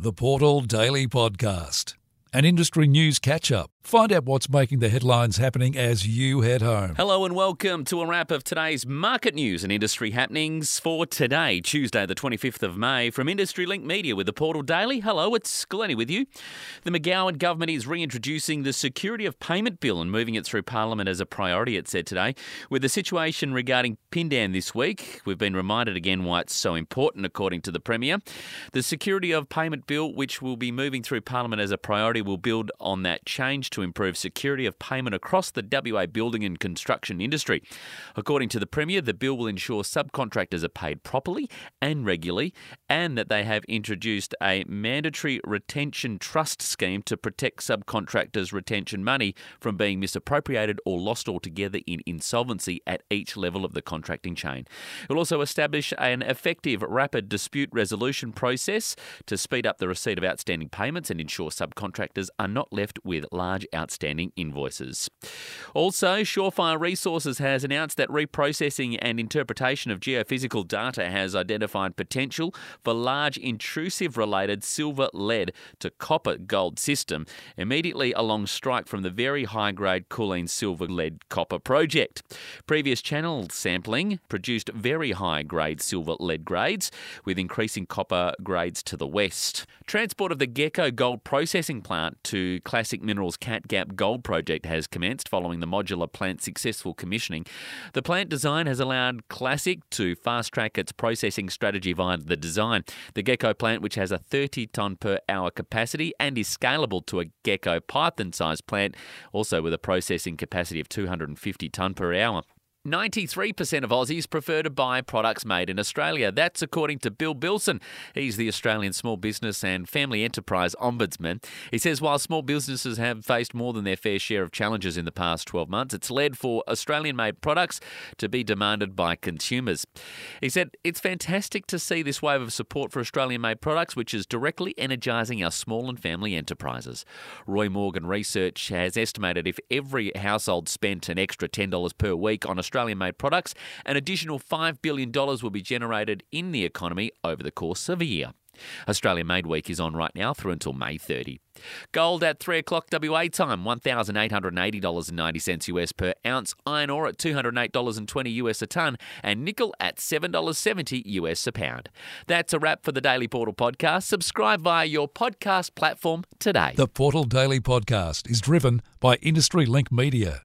The Portal Daily Podcast, an industry news catch up. Find out what's making the headlines happening as you head home. Hello and welcome to a wrap of today's market news and industry happenings for today, Tuesday, the 25th of May, from Industry Link Media with the Portal Daily. Hello, it's Glennie with you. The McGowan government is reintroducing the Security of Payment Bill and moving it through Parliament as a priority, it said today. With the situation regarding Pindan this week, we've been reminded again why it's so important, according to the Premier. The Security of Payment Bill, which will be moving through Parliament as a priority, will build on that change to improve security of payment across the WA building and construction industry. According to the Premier, the bill will ensure subcontractors are paid properly and regularly, and that they have introduced a mandatory retention trust scheme to protect subcontractors' retention money from being misappropriated or lost altogether in insolvency at each level of the contracting chain. It will also establish an effective rapid dispute resolution process to speed up the receipt of outstanding payments and ensure subcontractors are not left with large outstanding invoices. Also, Surefire Resources has announced that reprocessing and interpretation of geophysical data has identified potential for large intrusive related silver lead to copper gold system immediately along strike from the very high grade Kooline silver lead copper project. Previous channel sampling produced very high grade silver lead grades with increasing copper grades to the west. Transport of the Gekko gold processing plant to Classic Minerals Kat Gap Gold project has commenced following the modular plant's successful commissioning. The plant design has allowed Classic to fast track its processing strategy via the design. The Gekko plant, which has a 30 tonne per hour capacity and is scalable to a Gekko Python sized plant, also with a processing capacity of 250 tonne per hour. 93% of Aussies prefer to buy products made in Australia. That's according to Bill Billson. He's the Australian Small Business and Family Enterprise Ombudsman. He says while small businesses have faced more than their fair share of challenges in the past 12 months, it's led for Australian made products to be demanded by consumers. He said it's fantastic to see this wave of support for Australian made products, which is directly energising our small and family enterprises. Roy Morgan Research has estimated if every household spent an extra $10 per week on Australian Australian made products, an additional $5 billion will be generated in the economy over the course of a year. Australian Made Week is on right now through until May 30. Gold at 3 o'clock WA time, $1,880.90 US per ounce. Iron ore at $208.20 US a tonne. And nickel at $7.70 US a pound. That's a wrap for the Daily Portal podcast. Subscribe via your podcast platform today. The Portal Daily Podcast is driven by Industry Link Media.